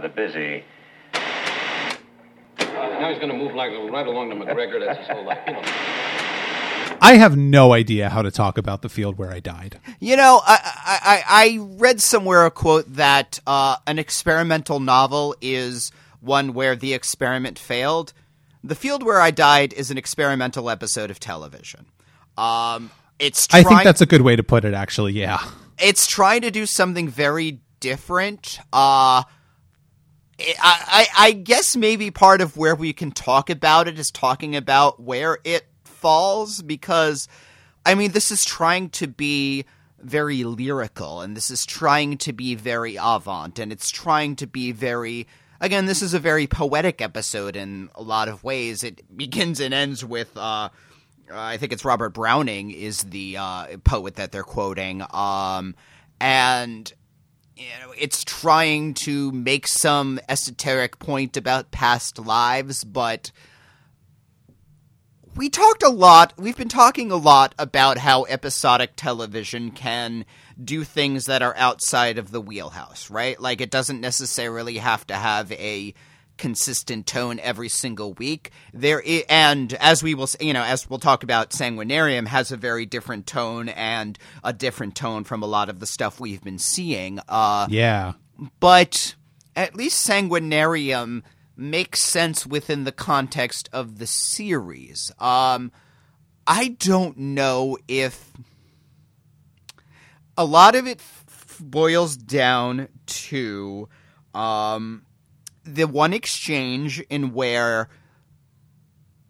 rather busy. Now he's going to move like right along to McGregor. That's his whole life. You know. I have no idea how to talk about the field where I died. You know, I I, I read somewhere a quote that uh, an experimental novel is one where the experiment failed. The field where I died is an experimental episode of television. Um, it's I think that's a good way to put it. Actually, yeah, it's trying to do something very different. Uh, I, I, guess maybe part of where we can talk about it is talking about where it falls because I mean this is trying to be very lyrical and this is trying to be very avant and it's trying to be very again this is a very poetic episode in a lot of ways. It begins and ends with uh I think it's Robert Browning is the uh, poet that they're quoting um and you know, it's trying to make some esoteric point about past lives, but we talked a lot, we've been talking a lot about how episodic television can do things that are outside of the wheelhouse, right? Like it doesn't necessarily have to have a consistent tone every single week. There is, and as we will, you know, as we'll talk about, Sanguinarium has a very different tone and a different tone from a lot of the stuff we've been seeing. Uh, yeah, but at least Sanguinarium makes sense within the context of the series. Um, I don't know if a lot of it f- boils down to um, the one exchange in where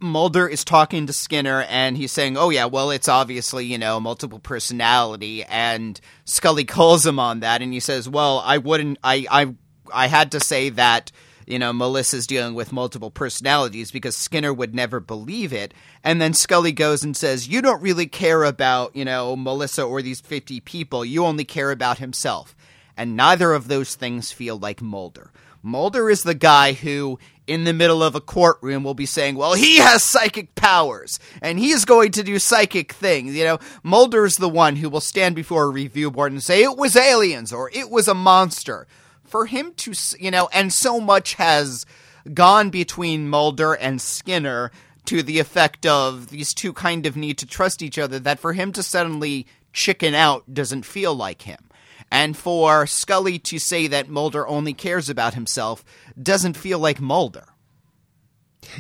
Mulder is talking to Skinner and he's saying, "Oh yeah, well it's obviously, you know, multiple personality." And Scully calls him on that and he says, "Well, I wouldn't I I I had to say that you know, Melissa's dealing with multiple personalities because Skinner would never believe it. And then Scully goes and says, You don't really care about, you know, Melissa or these 50 people. You only care about himself. And neither of those things feel like Mulder. Mulder is the guy who, in the middle of a courtroom, will be saying, Well, he has psychic powers, and he is going to do psychic things. You know, Mulder's the one who will stand before a review board and say, It was aliens, or it was a monster for him to, you know, and so much has gone between Mulder and Skinner to the effect of these two kind of need to trust each other that for him to suddenly chicken out doesn't feel like him. And for Scully to say that Mulder only cares about himself doesn't feel like Mulder.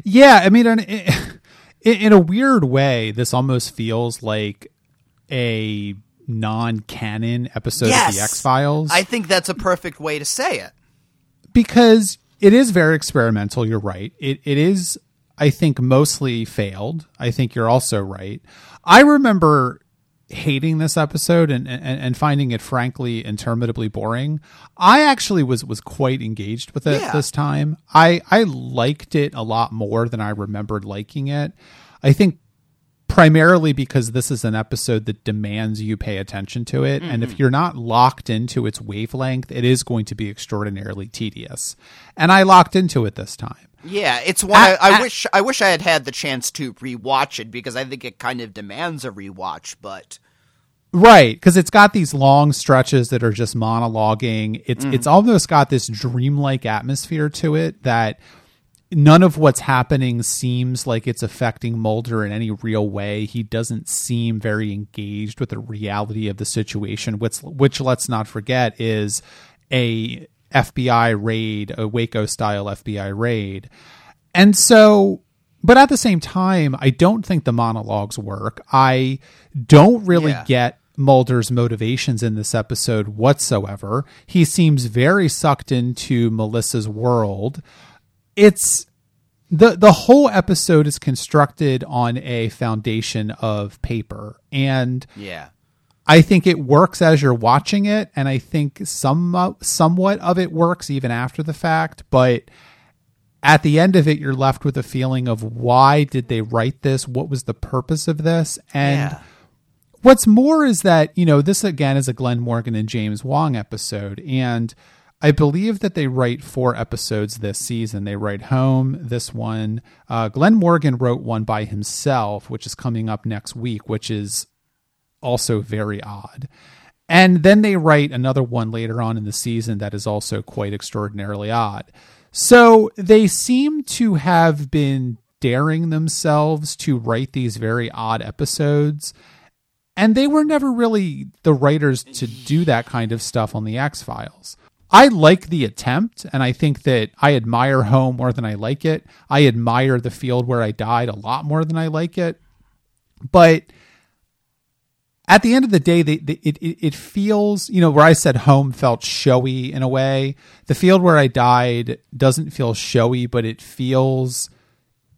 Yeah, I mean, in, eh, in a weird way, this almost feels like a non-canon episode yes. of the X Files. I think that's a perfect way to say it because it is very experimental. You're right. It it is. I think mostly failed. I think you're also right. I remember hating this episode and, and, and finding it frankly interminably boring. I actually was was quite engaged with it yeah. this time. I I liked it a lot more than I remembered liking it. I think primarily because this is an episode that demands you pay attention to it. Mm-hmm. And if mm-hmm. you're not locked into its wavelength, it is going to be extraordinarily tedious. And I locked into it this time. Yeah, it's one I, I, wish I wish I had had the chance to rewatch it because I think it kind of demands a rewatch, but Right, because it's got these long stretches that are just monologuing. It's mm. it's almost got this dreamlike atmosphere to it that none of what's happening seems like it's affecting Mulder in any real way. He doesn't seem very engaged with the reality of the situation, which, which let's not forget is a FBI raid, a Waco style FBI raid. And so, but at the same time, I don't think the monologues work. I don't really yeah. get Mulder's motivations in this episode whatsoever. He seems very sucked into Melissa's world it's the the whole episode is constructed on a foundation of paper and yeah I think it works as you're watching it and I think some somewhat of it works even after the fact but at the end of it you're left with a feeling of why did they write this what was the purpose of this and yeah. what's more is that you know this again is a Glenn Morgan and James Wong episode and I believe that they write four episodes this season. They write Home, this one. Uh, Glenn Morgan wrote one by himself, which is coming up next week, which is also very odd. And then they write another one later on in the season that is also quite extraordinarily odd. So they seem to have been daring themselves to write these very odd episodes. And they were never really the writers to do that kind of stuff on the X Files. I like the attempt, and I think that I admire home more than I like it. I admire the field where I died a lot more than I like it. But at the end of the day, they, they, it, it, it feels, you know, where I said home felt showy in a way. The field where I died doesn't feel showy, but it feels,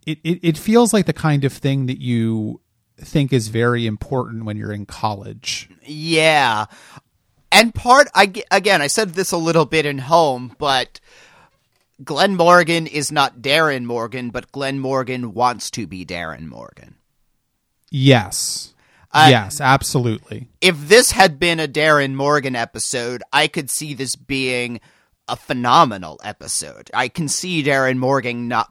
it, it, it feels like the kind of thing that you think is very important when you're in college. Yeah. And part, I, again, I said this a little bit in home, but Glenn Morgan is not Darin Morgan, but Glenn Morgan wants to be Darin Morgan. Yes. Uh, yes, absolutely. If this had been a Darin Morgan episode, I could see this being a phenomenal episode. I can see Darin Morgan not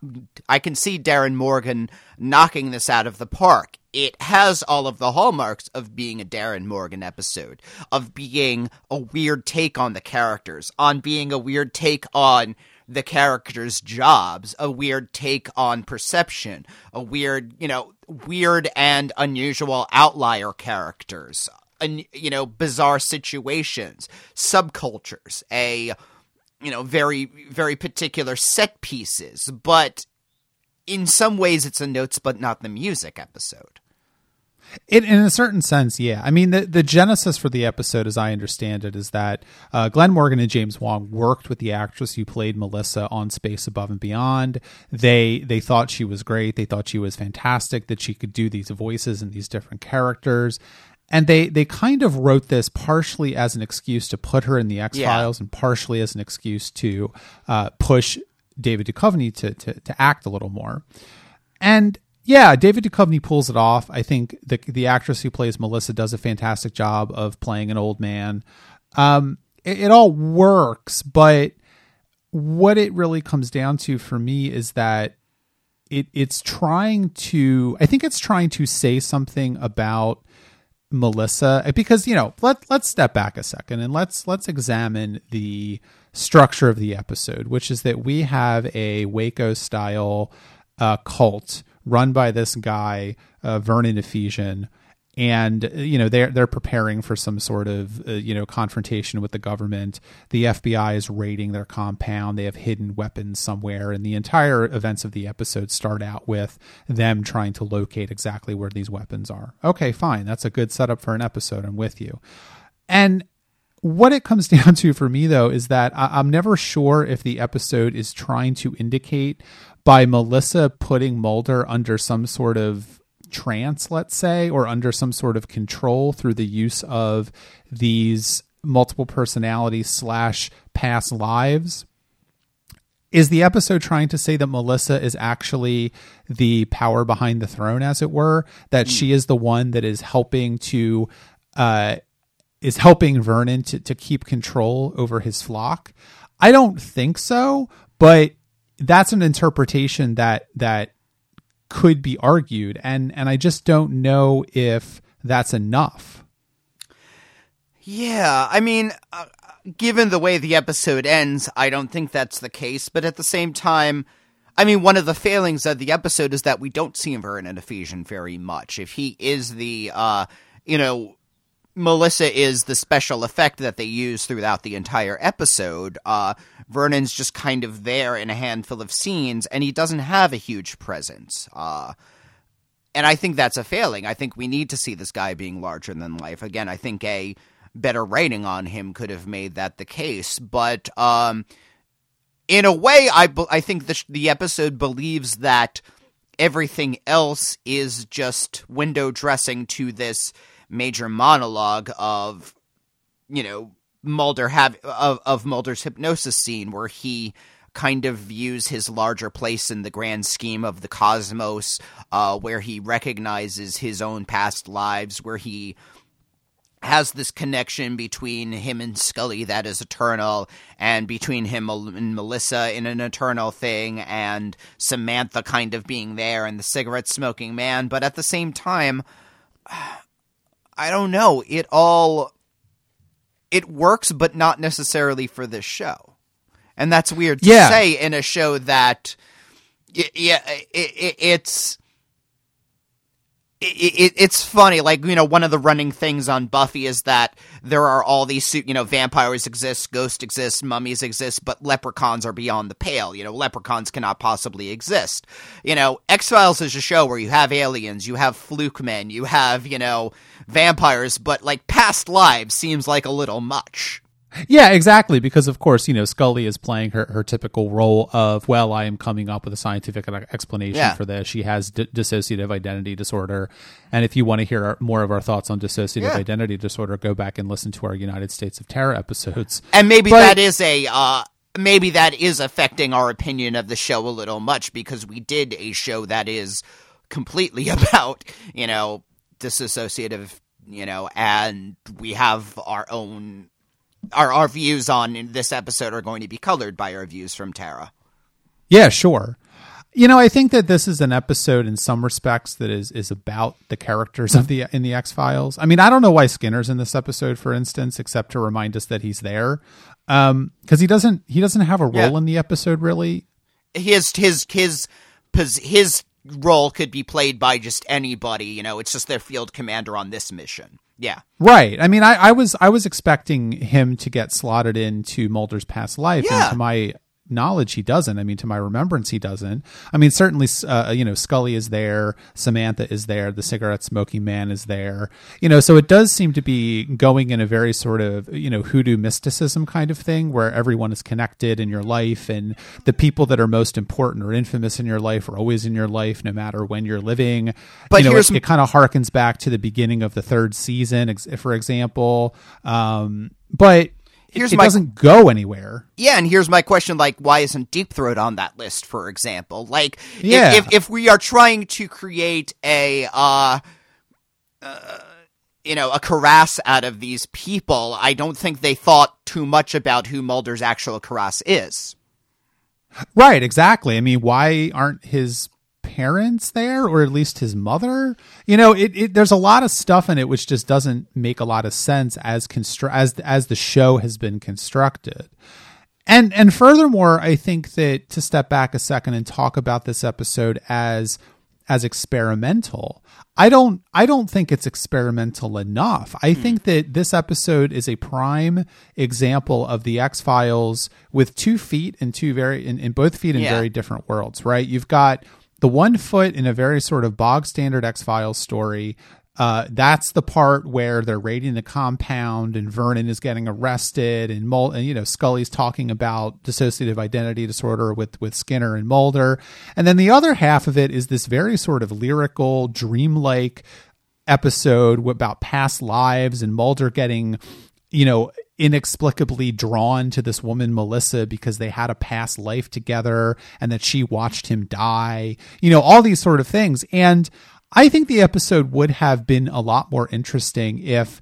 I can see Darin Morgan knocking this out of the park. It has all of the hallmarks of being a Darin Morgan episode, of being a weird take on the characters, on being a weird take on the characters' jobs, a weird take on perception, a weird, you know, weird and unusual outlier characters, un, you know, bizarre situations, subcultures, a you know, very very particular set pieces, but in some ways it's a notes but not the music episode. It, in a certain sense, yeah. I mean, the, the genesis for the episode, as I understand it, is that uh, Glenn Morgan and James Wong worked with the actress who played Melissa on Space Above and Beyond. They they thought she was great. They thought she was fantastic. That she could do these voices and these different characters. And they they kind of wrote this partially as an excuse to put her in the X Files, yeah. and partially as an excuse to uh, push David Duchovny to, to to act a little more. And yeah, David Duchovny pulls it off. I think the the actress who plays Melissa does a fantastic job of playing an old man. Um, it, it all works, but what it really comes down to for me is that it it's trying to. I think it's trying to say something about Melissa because you know let let's step back a second and let's let's examine the structure of the episode, which is that we have a Waco style uh, cult run by this guy uh, Vernon Ephesian, and you know they're they're preparing for some sort of uh, you know confrontation with the government. The FBI is raiding their compound. They have hidden weapons somewhere, and the entire events of the episode start out with them trying to locate exactly where these weapons are. Okay, fine, that's a good setup for an episode. I'm with you, and what it comes down to for me though is that I- am never sure if the episode is trying to indicate by Melissa putting Mulder under some sort of trance, let's say, or under some sort of control through the use of these multiple personalities slash past lives. Is the episode trying to say that Melissa is actually the power behind the throne, as it were? That mm. she is the one that is helping to, uh, is helping Vernon to, to keep control over his flock? I don't think so, but that's an interpretation that that could be argued and and I just don't know if that's enough. Yeah, I mean, uh, given the way the episode ends, I don't think that's the case, but at the same time, I mean, one of the failings of the episode is that we don't see Vernon Ephesian very much. If he is the uh, you know, Melissa is the special effect that they use throughout the entire episode. Uh, Vernon's just kind of there in a handful of scenes, and he doesn't have a huge presence. Uh, and I think that's a failing. I think we need to see this guy being larger than life. Again, I think a better writing on him could have made that the case. But um, in a way, I, I think the, the episode believes that everything else is just window dressing to this major monologue of, you know, Mulder have of, of Mulder's hypnosis scene where he kind of views his larger place in the grand scheme of the cosmos, uh, where he recognizes his own past lives, where he has this connection between him and Scully that is eternal, and between him and Melissa in an eternal thing, and Samantha kind of being there, and the cigarette smoking man. But at the same time, I don't know. It all it works, but not necessarily for this show. And that's weird to Yeah. say in a show that, yeah, it, it, it's. It, it, it's funny, like you know, one of the running things on Buffy is that there are all these, you know, vampires exist, ghosts exist, mummies exist, but leprechauns are beyond the pale. You know, leprechauns cannot possibly exist. You know, X Files is a show where you have aliens, you have fluke men, you have you know vampires, but like past lives seems like a little much. Yeah, exactly. Because of course, you know, Scully is playing her, her typical role of, well, I am coming up with a scientific explanation Yeah. for this. She has d- dissociative identity disorder, and if you want to hear our, more of our thoughts on dissociative Yeah. identity disorder, go back and listen to our United States of Tara episodes. And maybe But- that is a uh maybe that is affecting our opinion of the show a little much because we did a show that is completely about, you know, disassociative, you know, and we have our own our our views on this episode are going to be colored by our views from Tara. Yeah, sure. You know, I think that this is an episode in some respects that is is about the characters of the in the X Files. I mean, I don't know why Skinner's in this episode, for instance, except to remind us that he's there, Um because he doesn't he doesn't have a role Yeah. in the episode really. His his his his role could be played by just anybody, you know, it's just their field commander on this mission. Yeah. Right. I mean, I, I was I was expecting him to get slotted into Mulder's past life, Yeah. and to my knowledge, he doesn't. I mean, to my remembrance, he doesn't. I mean, certainly, uh, you know, Scully is there, Samantha is there, the cigarette smoking man is there. You know, so it does seem to be going in a very sort of you know hoodoo mysticism kind of thing, where everyone is connected in your life, and the people that are most important or infamous in your life are always in your life, no matter when you're living. But you know, here's- it, it kind of harkens back to the beginning of the third season, for example. Um, but Here's it, it my- doesn't go anywhere. Yeah, and here's my question: like, why isn't Deep Throat on that list, for example? Like, if- Yeah. if, if we are trying to create a, uh, uh, you know, a karass out of these people, I don't think they thought too much about who Mulder's actual karass is. Right, exactly. I mean, why aren't his parents there or at least his mother? You know, it, it there's a lot of stuff in it which just doesn't make a lot of sense as constru- as as the show has been constructed. And and furthermore, I think that to step back a second and talk about this episode as as experimental. I don't I don't think it's experimental enough. I hmm. think that this episode is a prime example of the X-Files with two feet and two very in, in both feet in Yeah. very different worlds, right? You've got the one foot in a very sort of bog standard X-Files story. Uh, that's the part where they're raiding the compound and Vernon is getting arrested and, Mul- and you know Scully's talking about dissociative identity disorder with with Skinner and Mulder, and then the other half of it is this very sort of lyrical, dreamlike episode about past lives and Mulder getting you know inexplicably drawn to this woman Melissa because they had a past life together and that she watched him die you know all these sort of things. And I think the episode would have been a lot more interesting if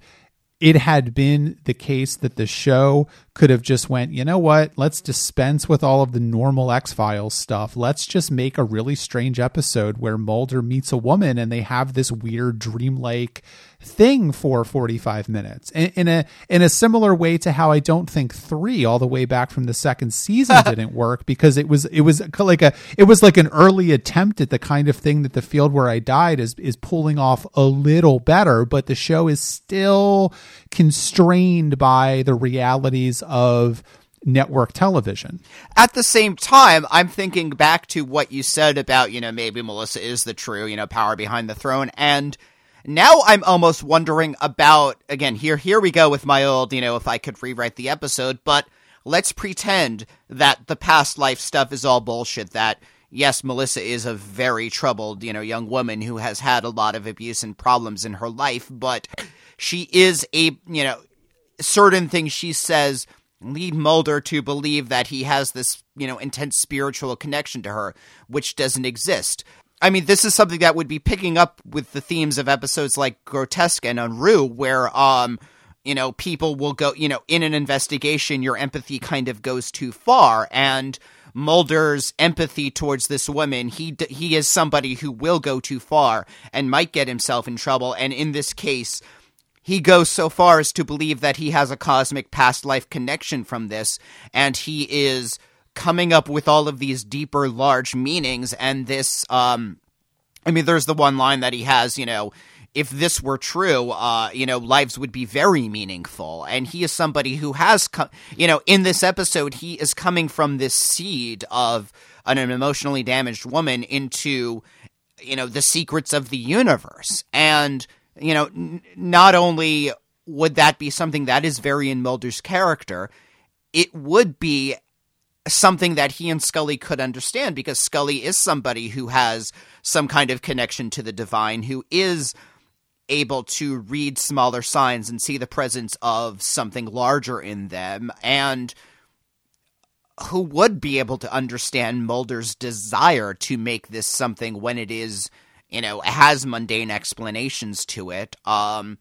it had been the case that the show could have just went, you know what, let's dispense with all of the normal X Files stuff. Let's just make a really strange episode where Mulder meets a woman and they have this weird dreamlike thing for 45 minutes. In, in a in a similar way to how I don't think 3 all the way back from the second season didn't work because it was it was like a it was like an early attempt at the kind of thing that the field where I died is is pulling off a little better, but the show is still constrained by the realities of network television. At the same time, I'm thinking back to what you said about, you know, maybe Melissa is the true, you know, power behind the throne. And now I'm almost wondering about, again, here, here we go with my old, you know, if I could rewrite the episode, but let's pretend that the past life stuff is all bullshit, that yes, Melissa is a very troubled, you know, young woman who has had a lot of abuse and problems in her life, but she is a, you know, certain things she says lead Mulder to believe that he has this, you know, intense spiritual connection to her, which doesn't exist. I mean, this is something that would be picking up with the themes of episodes like Grotesque and Unruh, where, um, you know, people will go, you know, in an investigation, your empathy kind of goes too far, and Mulder's empathy towards this woman, he he is somebody who will go too far and might get himself in trouble, and in this case, he goes so far as to believe that he has a cosmic past life connection from this, and he is coming up with all of these deeper, large meanings. And this, um, I mean, there's the one line that he has, you know, if this were true, uh, you know, lives would be very meaningful. And he is somebody who has, co- you know, in this episode, he is coming from this seed of an emotionally damaged woman into, you know, the secrets of the universe. And, you know, n- not only would that be something that is very in Mulder's character, it would be something that he and Scully could understand because Scully is somebody who has some kind of connection to the divine, who is able to read smaller signs and see the presence of something larger in them, and who would be able to understand Mulder's desire to make this something when it is, you know, has mundane explanations to it. Um,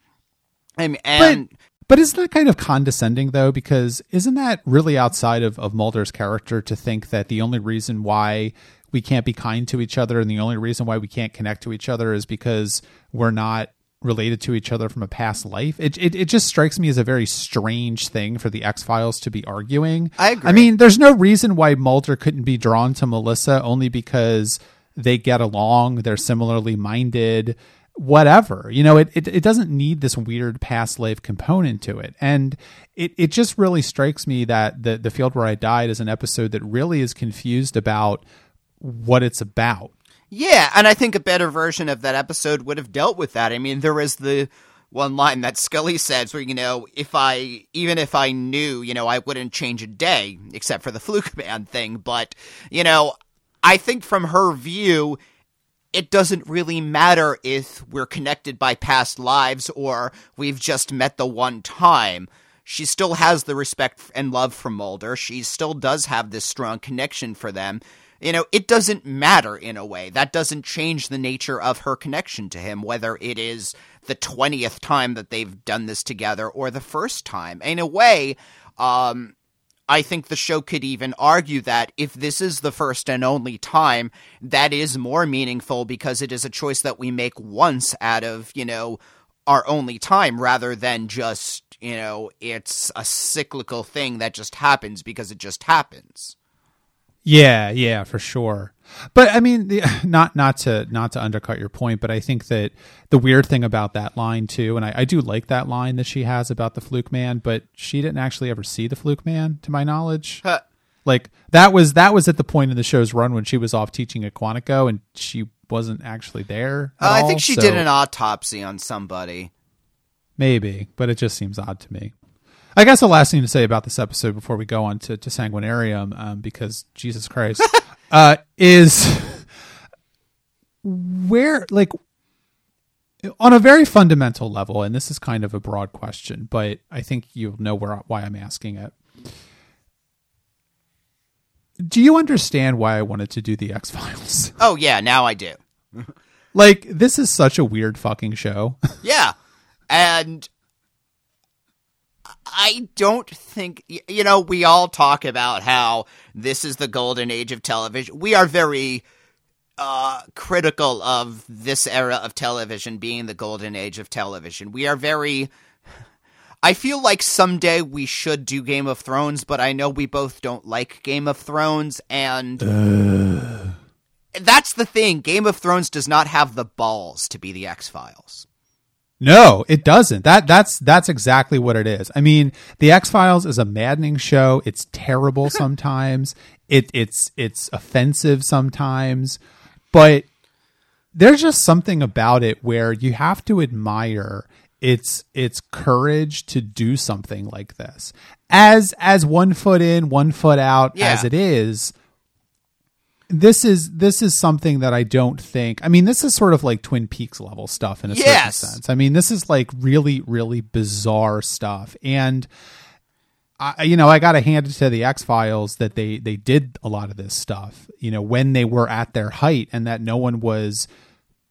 and, and but, but isn't that kind of condescending though? Because isn't that really outside of, of Mulder's character to think that the only reason why we can't be kind to each other and the only reason why we can't connect to each other is because we're not related to each other from a past life. It, it, it just strikes me as a very strange thing for the X Files to be arguing. I agree. I mean, there's no reason why Mulder couldn't be drawn to Melissa only because they get along, they're similarly minded, whatever. You know, it, it, it doesn't need this weird past life component to it. And it, it just really strikes me that the, the Field Where I Died is an episode that really is confused about what it's about. Yeah, and I think a better version of that episode would have dealt with that. I mean, there is the one line that Scully says where, you know, if I, even if I knew, you know, I wouldn't change a day, except for the fluke man thing. But, you know, I think from her view, it doesn't really matter if we're connected by past lives or we've just met the one time. She still has the respect and love for Mulder. She still does have this strong connection for them you know, it doesn't matter in a way. That doesn't change the nature of her connection to him, whether it is the 20th time that they've done this together or the first time. In a way, um, I think the show could even argue that if this is the first and only time, that is more meaningful because it is a choice that we make once out of, you know, our only time rather than just, you know, it's a cyclical thing that just happens because it just happens. Yeah, yeah, for sure. But I mean, the, not not to not to undercut your point, but I think that the weird thing about that line too, and I, I do like that line that she has about the fluke man, but she didn't actually ever see the fluke man, to my knowledge. Huh. Like that was that was at the point in the show's run when she was off teaching at Quantico, and she wasn't actually there. Uh, I think she so did an autopsy on somebody. maybe, but it just seems odd to me. I guess the last thing to say about this episode before we go on to, to Sanguinarium, um, because Jesus Christ, uh, is where, like, on a very fundamental level, and this is kind of a broad question, but I think you'll know where why I'm asking it. Do you understand why I wanted to do the X Files? Oh yeah, now I do. like, this is such a weird fucking show. Yeah, and I don't think you know. We all talk about how this is the golden age of television. We are very uh, critical of this era of television being the golden age of television. We are very. I feel like someday we should do Game of Thrones, but I know we both don't like Game of Thrones, and Uh. that's the thing. Game of Thrones does not have the balls to be the X Files. No, it doesn't. That that's that's exactly what it is. I mean, The X-Files is a maddening show. It's terrible sometimes. it it's it's offensive sometimes, but there's just something about it where you have to admire its its courage to do something like this. As as one foot in, one foot out Yeah. as it is, this is this is something that I don't think. I mean, this is sort of like Twin Peaks level stuff in a Yes. certain sense. I mean, this is like really really bizarre stuff, and I, you know, I got to hand it to the X Files that they they did a lot of this stuff. You know, when they were at their height, and that no one was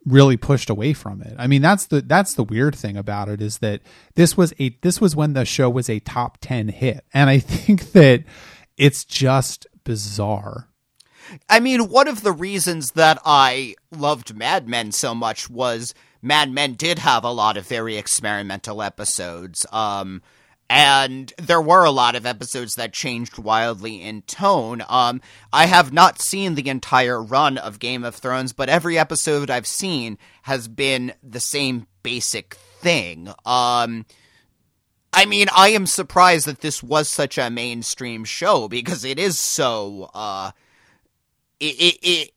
really pushed away from it. I mean, that's the that's the weird thing about it is that this was a this was when the show was a top 10 hit. And I think that it's just bizarre. I mean, one of the reasons that I loved Mad Men so much was Mad Men did have a lot of very experimental episodes. Um, and there were a lot of episodes that changed wildly in tone. Um, I have not seen the entire run of Game of Thrones, but every episode I've seen has been the same basic thing. Um, I mean, I am surprised that this was such a mainstream show because it is so. Uh, it, it, it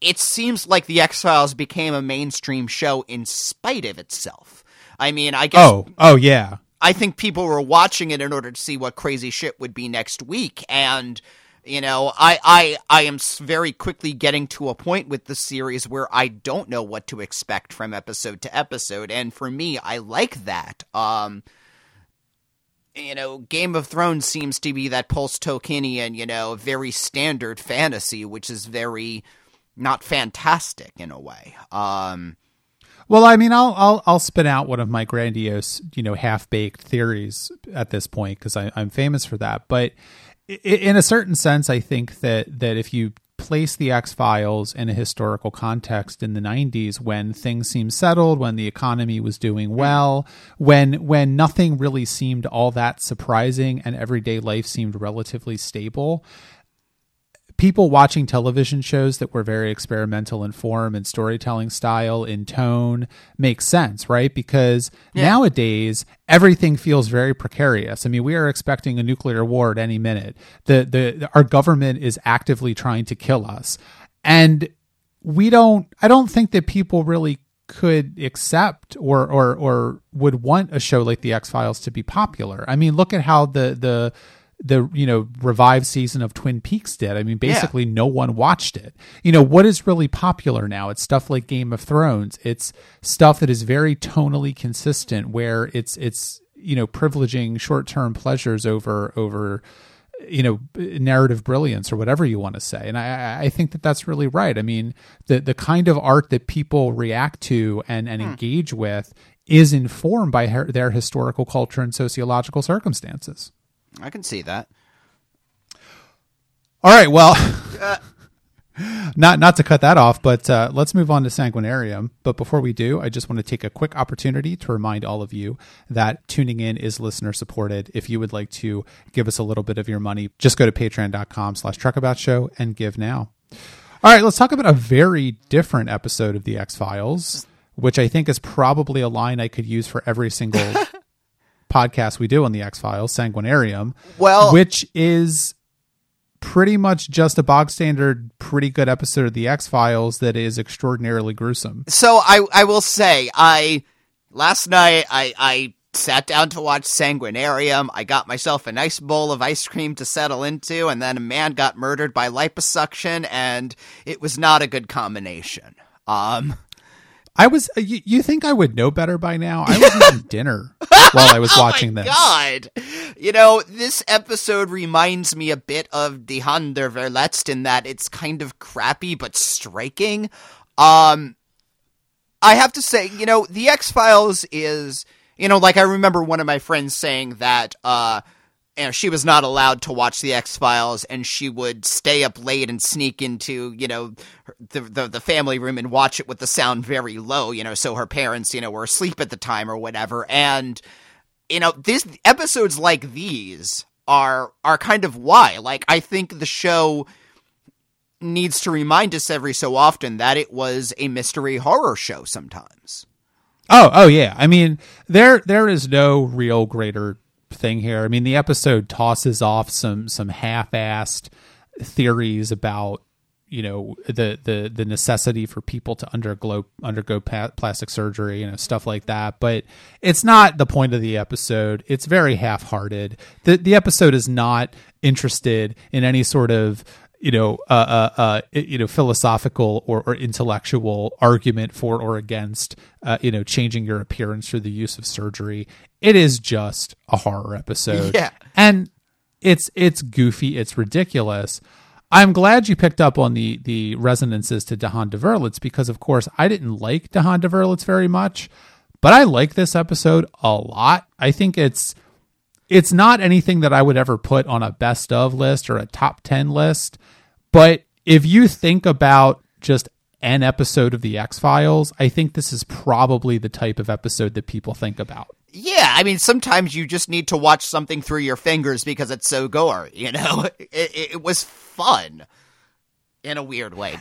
it seems like the X Files became a mainstream show in spite of itself. I mean, I guess. Oh, oh yeah. I think people were watching it in order to see what crazy shit would be next week, and you know, I I I am very quickly getting to a point with the series where I don't know what to expect from episode to episode, and for me, I like that. Um, you know, Game of Thrones seems to be that post Tolkienian, you know, very standard fantasy, which is very not fantastic in a way. Um, well, I mean, I'll I'll I'll spin out one of my grandiose, you know, half baked theories at this point because I'm famous for that. But in a certain sense, I think that that if you place the X Files in a historical context in the 90s when things seemed settled, when the economy was doing well, when when nothing really seemed all that surprising and everyday life seemed relatively stable, people watching television shows that were very experimental in form and storytelling style in tone makes sense right because yeah. nowadays everything feels very precarious i mean we are expecting a nuclear war at any minute the the our government is actively trying to kill us and we don't i don't think that people really could accept or or or would want a show like the X Files to be popular. I mean, look at how the the the you know revived season of Twin Peaks did. I mean, basically yeah. no one watched it. You know what is really popular now? It's stuff like Game of Thrones. It's stuff that is very tonally consistent, where it's it's you know privileging short term pleasures over over you know narrative brilliance or whatever you want to say and i i think that that's really right i mean the the kind of art that people react to and and hmm. engage with is informed by her, their historical culture and sociological circumstances I can see that. All right. Well, uh, not not to cut that off, but uh, let's move on to Sanguinarium. But before we do, I just want to take a quick opportunity to remind all of you that tuning in is listener supported. If you would like to give us a little bit of your money, just go to patreon.com slash truckaboutshow and give now. All right, let's talk about a very different episode of the X Files, which I think is probably a line I could use for every single podcast we do on the X Files, Sanguinarium. Well, which is pretty much just a bog standard, pretty good episode of the X Files that is extraordinarily gruesome. So I I will say I last night I I sat down to watch Sanguinarium. I got myself a nice bowl of ice cream to settle into, and then a man got murdered by liposuction, and it was not a good combination. Um, I was. Uh, you, you, think I would know better by now? I was eating dinner while I was oh watching oh this. God, you know this episode reminds me a bit of Die Hand Die Verletzt in that it's kind of crappy but striking. Um, I have to say, you know, the X Files is, you know, like I remember one of my friends saying that, uh, you know, she was not allowed to watch the X Files, and she would stay up late and sneak into, you know, the, the, the family room and watch it with the sound very low, you know, so her parents, you know, were asleep at the time or whatever. And you know, this episodes like these are are kind of why. Like, I think the show needs to remind us every so often that it was a mystery horror show. Sometimes. Oh, oh yeah. I mean, there there is no real greater thing here. I mean, the episode tosses off some some half-assed theories about you know the the the necessity for people to undergo undergo plastic surgery you know stuff like that. But it's not the point of the episode. It's very half-hearted. The the episode is not interested in any sort of you know, uh, uh, uh, you know, philosophical or, or intellectual argument for or against, uh, you know, changing your appearance through the use of surgery. It is just a horror episode, yeah, and it's it's goofy, it's ridiculous. I'm glad you picked up on the the resonances to Die Hand Die Verletzt because, of course, I didn't like Die Hand Die Verletzt very much, but I like this episode a lot. I think it's it's not anything that I would ever put on a best of list or a top 10 list. But if you think about just an episode of the X Files, I think this is probably the type of episode that people think about. Yeah, I mean, sometimes you just need to watch something through your fingers because it's so gory. You know, it, it, it was fun in a weird way.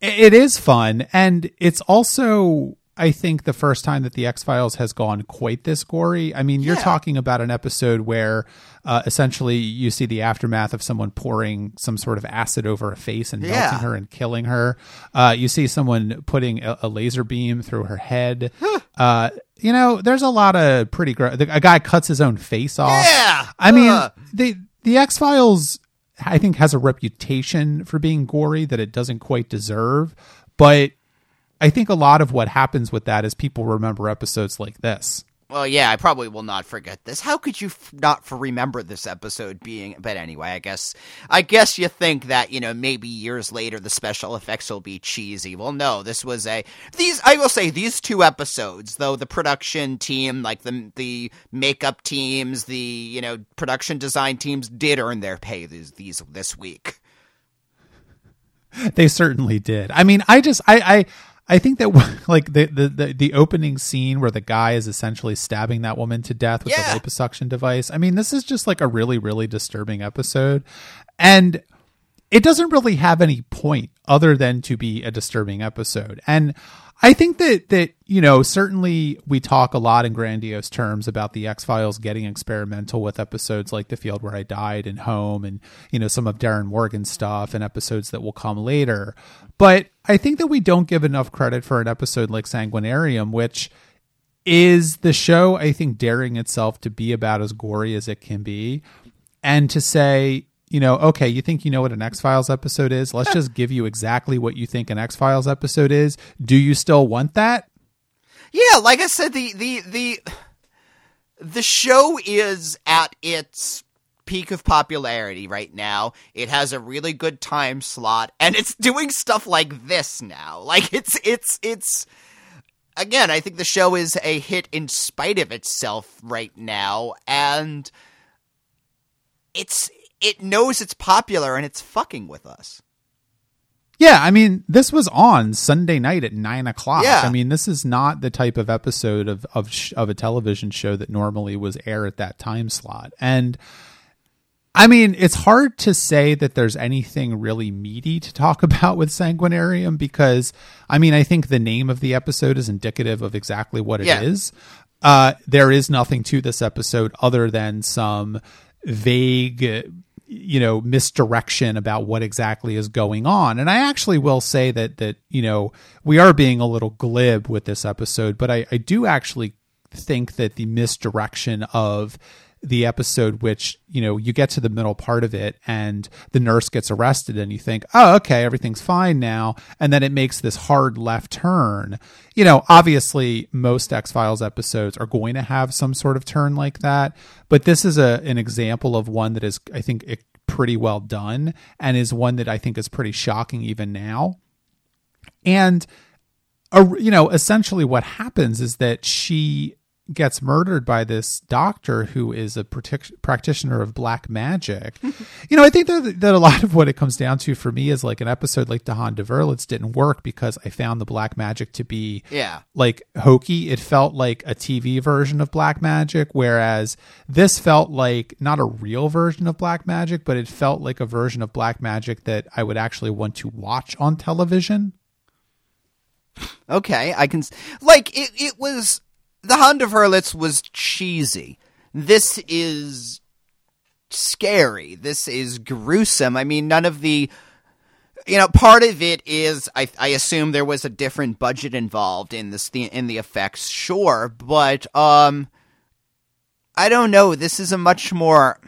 It is fun, and it's also I think the first time that the X Files has gone quite this gory. I mean, you're talking about an episode where uh, essentially you see the aftermath of someone pouring some sort of acid over a face and Yeah. melting her and killing her. Uh, you see someone putting a, a laser beam through her head. uh, you know, there's a lot of pretty. Gr- the, a guy cuts his own face off. Yeah. I mean, the the X Files, I think, has a reputation for being gory that it doesn't quite deserve. But I think a lot of what happens with that is people remember episodes like this. Well, yeah, I probably will not forget this. How could you f- not remember this episode being? But anyway, I guess I guess you think that you know maybe years later the special effects will be cheesy. Well, no, this was a these. I will say these two episodes, though the production team, like the the makeup teams, the you know production design teams, did earn their pay these these this week. They certainly did. I mean, I just I I. I think that like the, the the the opening scene where the guy is essentially stabbing that woman to death with Yeah. the liposuction device. I mean, this is just like a really really disturbing episode, and it doesn't really have any point other than to be a disturbing episode. And I think that that you know certainly we talk a lot in grandiose terms about the X Files getting experimental with episodes like The Field Where I Died and Home and you know some of Darin Morgan's stuff and episodes that will come later. But I think that we don't give enough credit for an episode like Sanguinarium, which is the show I think daring itself to be about as gory as it can be and to say, you know, okay, you think you know what an X Files episode is? Let's just give you exactly what you think an X Files episode is. Do you still want that? Yeah, like I said, the the the the show is at its peak of popularity right now. It has a really good time slot, and it's doing stuff like this now. Like it's it's it's again, I think the show is a hit in spite of itself right now, and it's it knows it's popular and it's fucking with us. Yeah, I mean, this was on Sunday night at nine o'clock. Yeah. I mean, this is not the type of episode of of sh- of a television show that normally was air at that time slot. And I mean, it's hard to say that there's anything really meaty to talk about with Sanguinarium because I mean, I think the name of the episode is indicative of exactly what it is. Yeah. Uh, there is nothing to this episode other than some vague, uh, you know, misdirection about what exactly is going on. And I actually will say that that you know we are being a little glib with this episode, but I, I do actually think that the misdirection of the episode which you know you get to the middle part of it and the nurse gets arrested and you think oh okay everything's fine now. And then it makes this hard left turn. You know obviously most x-files episodes are going to have some sort of turn like that but this is a an example of one that is i think pretty well done and is one that i think is pretty shocking even now. And uh, you know essentially what happens is that she gets murdered by this doctor who is a partic- practitioner of black magic. you know, I think that, that a lot of what it comes down to for me is like an episode like Die Hand Die Verletzt didn't work because I found the black magic to be Yeah. like hokey. It felt like a TV version of black magic, whereas this felt like not a real version of black magic, but it felt like a version of black magic that I would actually want to watch on television. Okay, I can like it. It was Die Hand Die Verletzt was cheesy. This is scary. This is gruesome. I mean, none of the you know part of it is I I assume there was a different budget involved in this the in the effects. Sure, but um, I don't know. This is a much more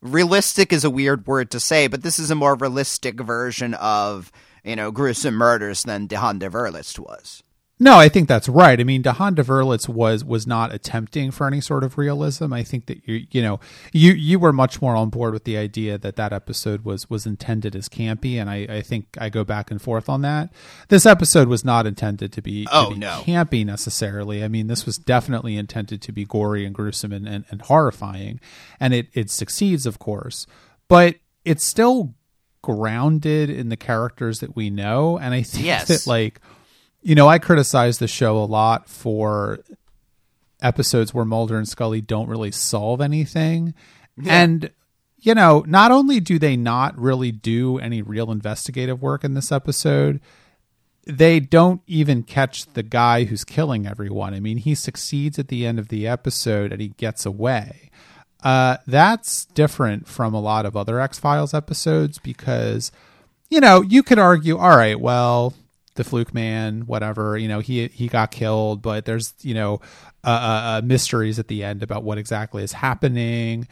realistic is a weird word to say, but this is a more realistic version of you know gruesome murders than Die Hand Die Verletzt was. No, I think that's right. I mean, Die Hand Die Verletzt was was not attempting for any sort of realism. I think that you you know you you were much more on board with the idea that that episode was was intended as campy, and I, I think I go back and forth on that. This episode was not intended to be, to Oh, be no. campy necessarily. I mean, this was definitely intended to be gory and gruesome and, and, and horrifying, and it it succeeds, of course, but it's still grounded in the characters that we know. And I think Yes. that, like, you know, I criticize the show a lot for episodes where Mulder and Scully don't really solve anything. And, you know, not only do they not really do any real investigative work in this episode, they don't even catch the guy who's killing everyone. I mean, he succeeds at the end of the episode and he gets away. Uh, that's different from a lot of other X Files episodes because, you know, you could argue, all right, well, the fluke man, whatever, you know, he he got killed, but there's you know, uh, uh, uh, mysteries at the end about what exactly is happening.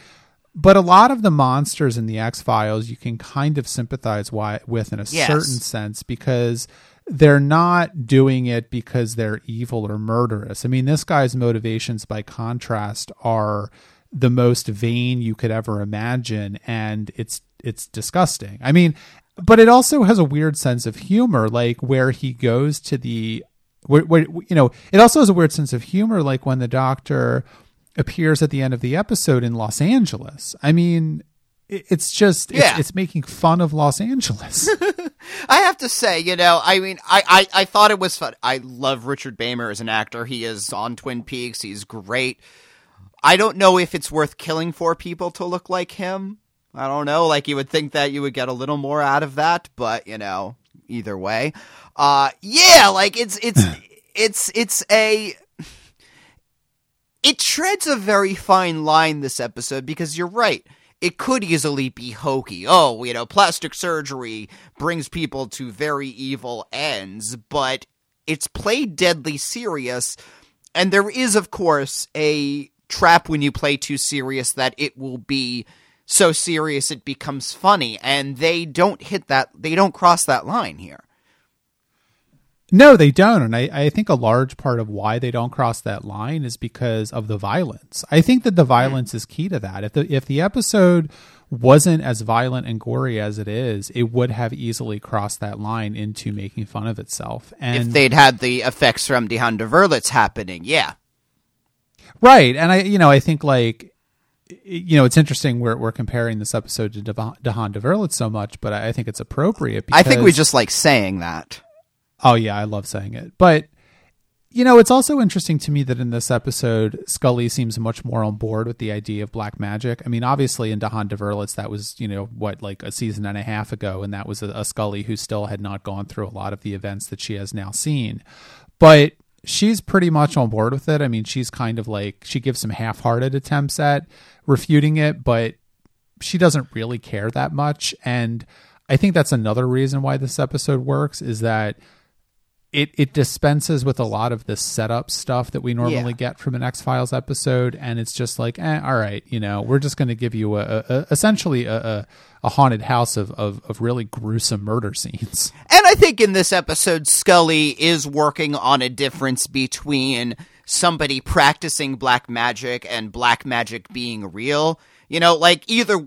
But a lot of the monsters in the X Files, you can kind of sympathize why, with in a Yes. certain sense because they're not doing it because they're evil or murderous. I mean, this guy's motivations, by contrast, are the most vain you could ever imagine, and it's it's disgusting. I mean, but it also has a weird sense of humor, like where he goes to the where, where you know, it also has a weird sense of humor, like when the doctor appears at the end of the episode in Los Angeles. I mean, it's just it's, Yeah. it's making fun of Los Angeles. I have to say, you know, I mean, I, I, I thought it was fun. I love Richard Beymer as an actor. He is on Twin Peaks. He's great. I don't know if it's worth killing four people to look like him. I don't know. Like you would think that you would get a little more out of that, but you know, either way, uh, yeah, like it's it's it's it's a it treads a very fine line this episode because you're right. It could easily be hokey. Oh, you know, plastic surgery brings people to very evil ends, but it's played deadly serious. And there is, of course, a trap when you play too serious that it will be so serious it becomes funny. And they don't hit that, they don't cross that line here. No, they don't. And I, I think a large part of why they don't cross that line is because of the violence. I think that the violence is key to that. If the if the episode wasn't as violent and gory as it is, it would have easily crossed that line into making fun of itself. And if they'd had the effects from der Wurlitz happening, yeah. Right. And I, you know, I think like, you know, it's interesting we're, we're comparing this episode to Devan- Die Hand Die Verletzt so much, but I I think it's appropriate. I think we just like saying that. Oh yeah, I love saying it. But you know, it's also interesting to me that in this episode, Scully seems much more on board with the idea of black magic. I mean, obviously in Die Hand Die Verletzt, that was, you know, what, like a season and a half ago, and that was a, a Scully who still had not gone through a lot of the events that she has now seen. But she's pretty much on board with it. I mean, she's kind of like she gives some half hearted attempts at refuting it, but she doesn't really care that much. And I think that's another reason why this episode works is that it it dispenses with a lot of the setup stuff that we normally Yeah. get from an X Files episode, and it's just like, eh, all right, you know, we're just going to give you a, a, a essentially a, a, a haunted house of, of of really gruesome murder scenes. And I think in this episode, Scully is working on a difference between somebody practicing black magic and black magic being real. You know, like either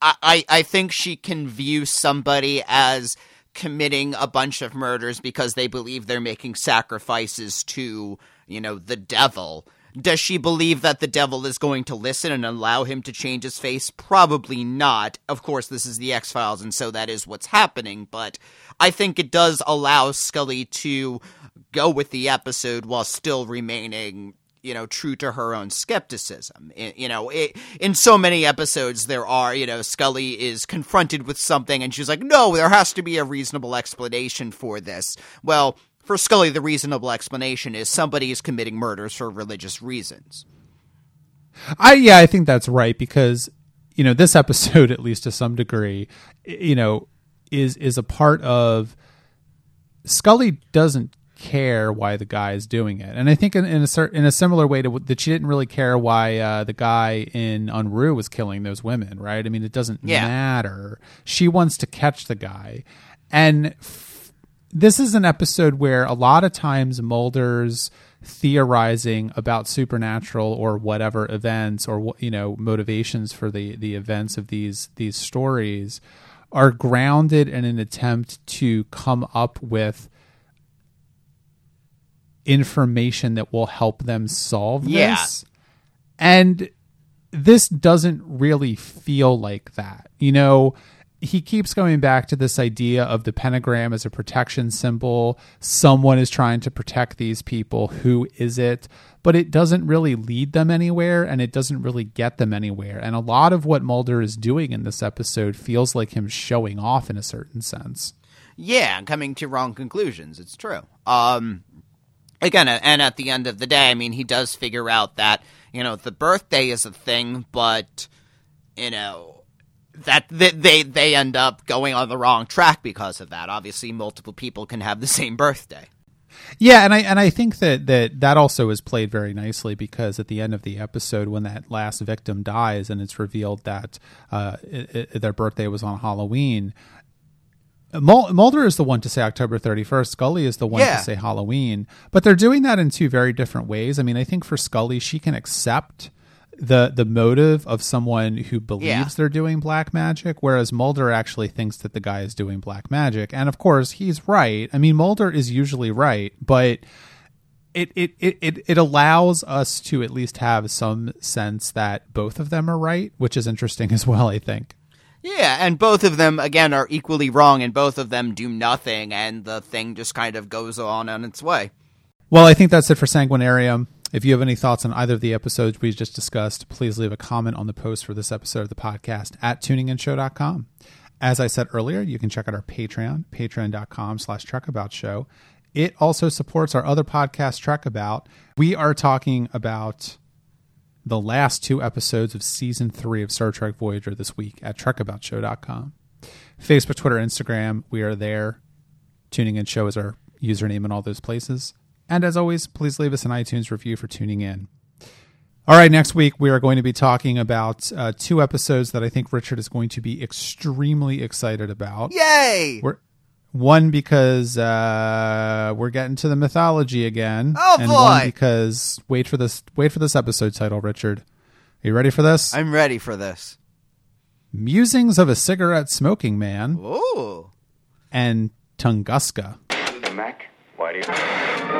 I, I, I think she can view somebody as committing a bunch of murders because they believe they're making sacrifices to, you know, the devil. Does she believe that the devil is going to listen and allow him to change his face? Probably not. Of course, this is the X Files, and so that is what's happening, but I think it does allow Scully to go with the episode while still remaining you know true to her own skepticism. You know it, in so many episodes there are you know scully is confronted with something and she's like no there has to be a reasonable explanation for this. Well for scully the reasonable explanation is somebody is committing murders for religious reasons. I yeah, I think that's right because you know this episode, at least to some degree, you know, is is a part of Scully doesn't care why the guy is doing it, and I think in, in a cer- in a similar way to that she didn't really care why uh, the guy in Unruhe was killing those women, right? I mean, it doesn't Yeah. matter. She wants to catch the guy, and f- this is an episode where a lot of times Mulder's theorizing about supernatural or whatever events or you know motivations for the the events of these these stories are grounded in an attempt to come up with information that will help them solve Yeah. this and this doesn't really feel like that you know he keeps going back to this idea of the pentagram as a protection symbol. Someone is trying to protect these people. Who is it? But it doesn't really lead them anywhere and it doesn't really get them anywhere. And a lot of what Mulder is doing in this episode feels like him showing off in a certain sense. Yeah, coming to wrong conclusions. It's true. Um, again, and at the end of the day, I mean, he does figure out that, you know, the birthday is a thing, but, you know, that they they end up going on the wrong track because of that. Obviously, multiple people can have the same birthday. Yeah, and I and I think that that that also is played very nicely because at the end of the episode, when that last victim dies and it's revealed that uh, it, it, their birthday was on Halloween, Mulder is the one to say October 31st. Scully is the one Yeah. to say Halloween. But they're doing that in two very different ways. I mean, I think for Scully, she can accept the the motive of someone who believes Yeah. they're doing black magic, whereas Mulder actually thinks that the guy is doing black magic. And of course, he's right. I mean, Mulder is usually right, but it, it, it, it, it allows us to at least have some sense that both of them are right, which is interesting as well, I think. Yeah, and both of them again are equally wrong, and both of them do nothing, and the thing just kind of goes on on its way. Well, I think that's it for Sanguinarium. If you have any thoughts on either of the episodes we just discussed, please leave a comment on the post for this episode of the podcast at tuninginshow.com. As I said earlier, you can check out our Patreon, patreon.com slash trekaboutshow. It also supports our other podcast, Trek About. We are talking about the last two episodes of season three of Star Trek Voyager this week at trekaboutshow.com. Facebook, Twitter, Instagram, we are there. Tuning in show is our username in all those places. And as always, please leave us an iTunes review for tuning in. All right, next week we are going to be talking about uh, two episodes that I think Richard is going to be extremely excited about. Yay! We're, one because uh, we're getting to the mythology again, Oh, and boy. one because wait for this wait for this episode title, Richard. Are you ready for this? I'm ready for this. Musings of a cigarette smoking man Ooh. and Tunguska. Mac, why do you...